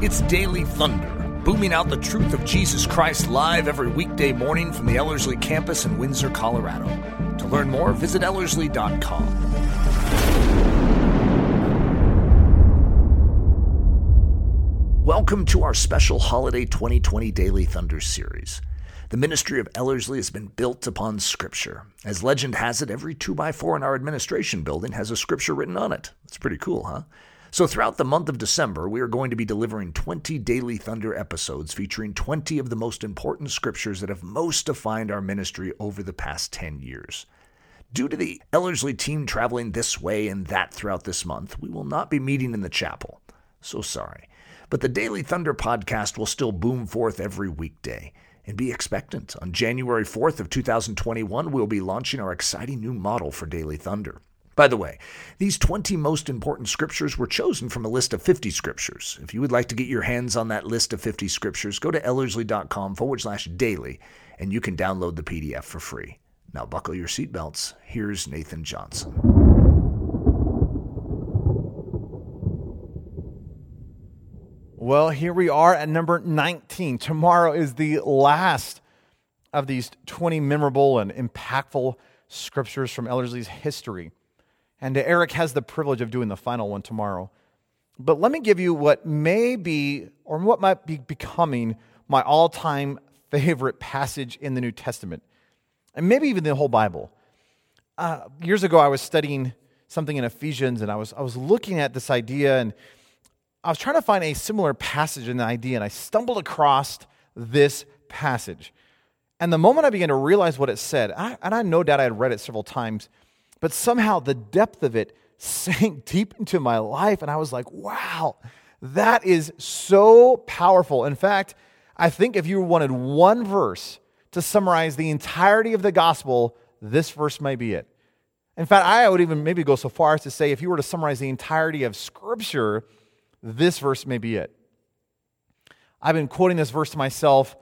It's Daily Thunder, booming out the truth of Jesus Christ live every weekday morning from the Ellerslie campus in Windsor, Colorado. To learn more, visit Ellerslie.com. Welcome to our special Holiday 2020 Daily Thunder series. The ministry of Ellerslie has been built upon Scripture. As legend has it, every 2x4 in our administration building has a Scripture written on it. It's pretty cool, huh? So, throughout the month of December, we are going to be delivering 20 Daily Thunder episodes featuring 20 of the most important scriptures that have most defined our ministry over the past 10 years. Due to the Ellerslie team traveling this way and that throughout this month, we will not be meeting in the chapel. So sorry. But the Daily Thunder podcast will still boom forth every weekday. And be expectant. On January 4th of 2021, we'll be launching our exciting new model for Daily Thunder. By the way, these 20 most important scriptures were chosen from a list of 50 scriptures. If you would like to get your hands on that list of 50 scriptures, go to ellerslie.com forward slash daily and you can download the PDF for free. Now buckle your seatbelts. Here's Nathan Johnson. Well, here we are at number 19. Tomorrow is the last of these 20 memorable and impactful scriptures from Ellerslie's history. And Eric has the privilege of doing the final one tomorrow. But let me give you what may be, or what might be becoming, my all time favorite passage in the New Testament, and maybe even the whole Bible. Uh, years ago, I was studying something in Ephesians, and I was, I was looking at this idea, and I was trying to find a similar passage in the idea, and I stumbled across this passage. And the moment I began to realize what it said, I, and I no doubt I had read it several times, but somehow the depth of it sank deep into my life. And I was like, wow, that is so powerful. In fact, I think if you wanted one verse to summarize the entirety of the gospel, this verse may be it. In fact, I would even maybe go so far as to say if you were to summarize the entirety of Scripture, this verse may be it. I've been quoting this verse to myself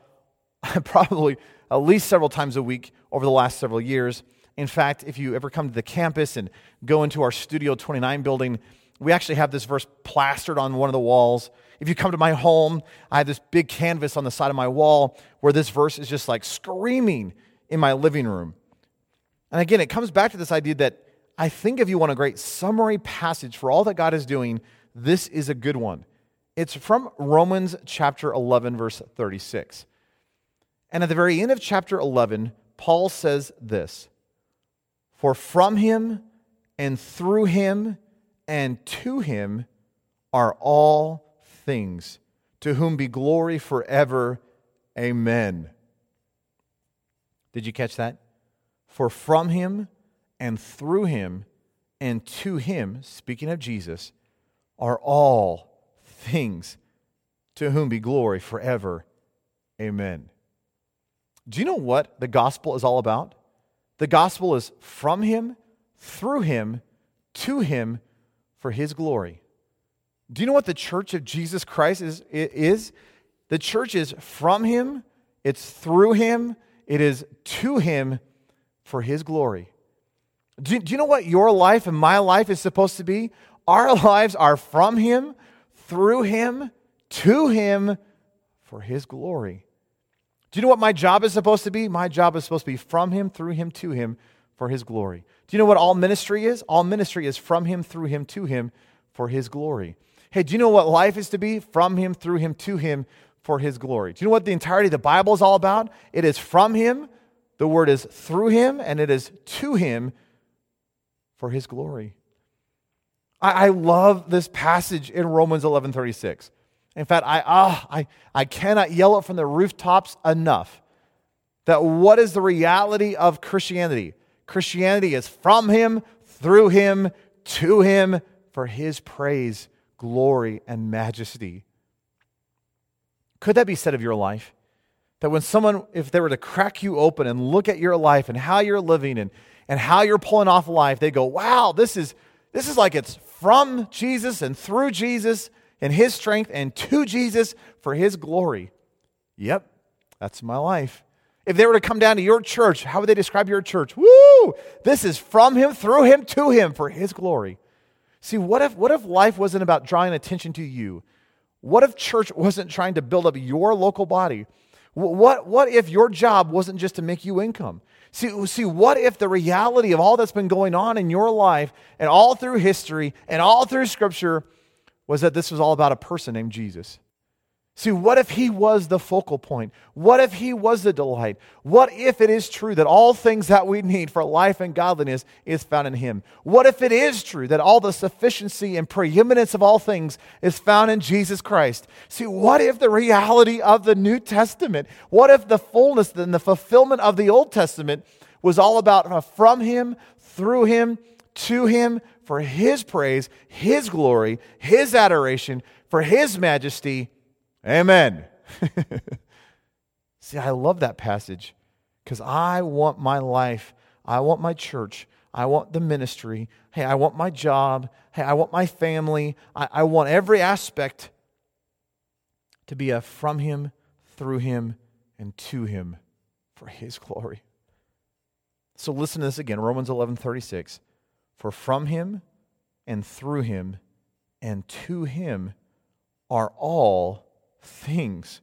probably at least several times a week over the last several years. In fact, if you ever come to the campus and go into our Studio 29 building, we actually have this verse plastered on one of the walls. If you come to my home, I have this big canvas on the side of my wall where this verse is just like screaming in my living room. And again, it comes back to this idea that I think if you want a great summary passage for all that God is doing, this is a good one. It's from Romans chapter 11, verse 36. And at the very end of chapter 11, Paul says this for from him and through him and to him are all things, to whom be glory forever. Amen. Did you catch that? For from him and through him and to him, speaking of Jesus, are all things, to whom be glory forever. Amen. Do you know what the gospel is all about? The gospel is from him, through him, to him, for his glory. Do you know what the church of Jesus Christ is? is? The church is from him, it's through him, it is to him for his glory. Do, do you know what your life and my life is supposed to be? Our lives are from him, through him, to him for his glory. Do you know what my job is supposed to be? My job is supposed to be from Him, through Him, to Him, for His glory. Do you know what all ministry is? All ministry is from Him, through Him, to Him, for His glory. Hey, do you know what life is to be? From Him, through Him, to Him, for His glory. Do you know what the entirety of the Bible is all about? It is from Him, the word is through Him, and it is to Him for His glory. I, love this passage in Romans 11 36. In fact, I, ah, I, I cannot yell it from the rooftops enough that what is the reality of Christianity? Christianity is from Him, through Him, to Him, for His praise, glory, and majesty. Could that be said of your life? That when someone, if they were to crack you open and look at your life and how you're living and, and how you're pulling off life, they go, wow, this is, this is like it's from Jesus and through Jesus and his strength and to Jesus for his glory. Yep, that's my life. If they were to come down to your church, how would they describe your church? Woo! This is from him, through him, to him for his glory. See, what if, what if life wasn't about drawing attention to you? What if church wasn't trying to build up your local body? What, what if your job wasn't just to make you income? See, see, what if the reality of all that's been going on in your life and all through history and all through scripture was that this was all about a person named Jesus? See, what if he was the focal point? What if he was the delight? What if it is true that all things that we need for life and godliness is found in him? What if it is true that all the sufficiency and preeminence of all things is found in Jesus Christ? See, what if the reality of the New Testament, what if the fullness and the fulfillment of the Old Testament was all about from him, through him, to him, for his praise, his glory, his adoration, for his majesty? Amen. See, I love that passage because I want my life, I want my church, I want the ministry, hey, I want my job, hey, I want my family, I, I want every aspect to be a from Him, through Him, and to Him for His glory. So listen to this again Romans 11 36. For from Him, and through Him, and to Him are all things,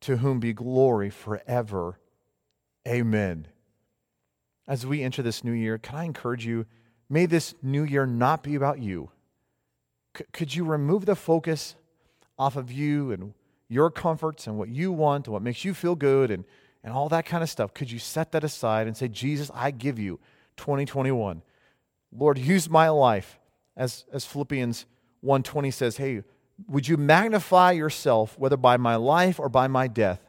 to whom be glory forever. Amen. As we enter this new year, can I encourage you? May this new year not be about you. C- could you remove the focus off of you and your comforts and what you want and what makes you feel good and, and all that kind of stuff? Could you set that aside and say, Jesus, I give you 2021. Lord, use my life. As, as Philippians 1.20 says, hey, would you magnify yourself, whether by my life or by my death?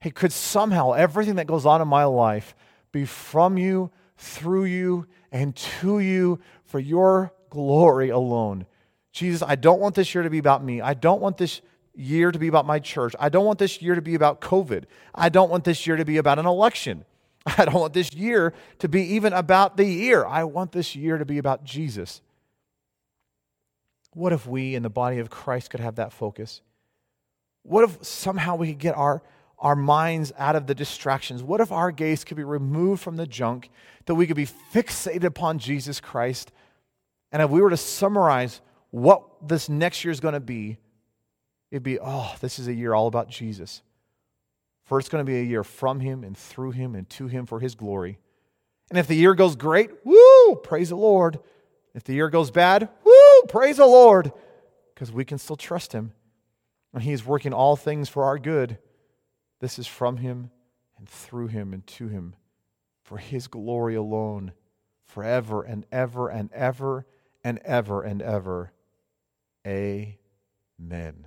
Hey, could somehow everything that goes on in my life be from you, through you, and to you for your glory alone? Jesus, I don't want this year to be about me. I don't want this year to be about my church. I don't want this year to be about COVID. I don't want this year to be about an election. I don't want this year to be even about the year. I want this year to be about Jesus. What if we in the body of Christ could have that focus? What if somehow we could get our, our minds out of the distractions? What if our gaze could be removed from the junk, that we could be fixated upon Jesus Christ? And if we were to summarize what this next year is going to be, it'd be oh, this is a year all about Jesus. First, going to be a year from Him and through Him and to Him for His glory. And if the year goes great, woo, praise the Lord. If the year goes bad, woo, praise the Lord, because we can still trust Him. And He is working all things for our good. This is from Him and through Him and to Him for His glory alone, forever and ever and ever and ever and ever. Amen.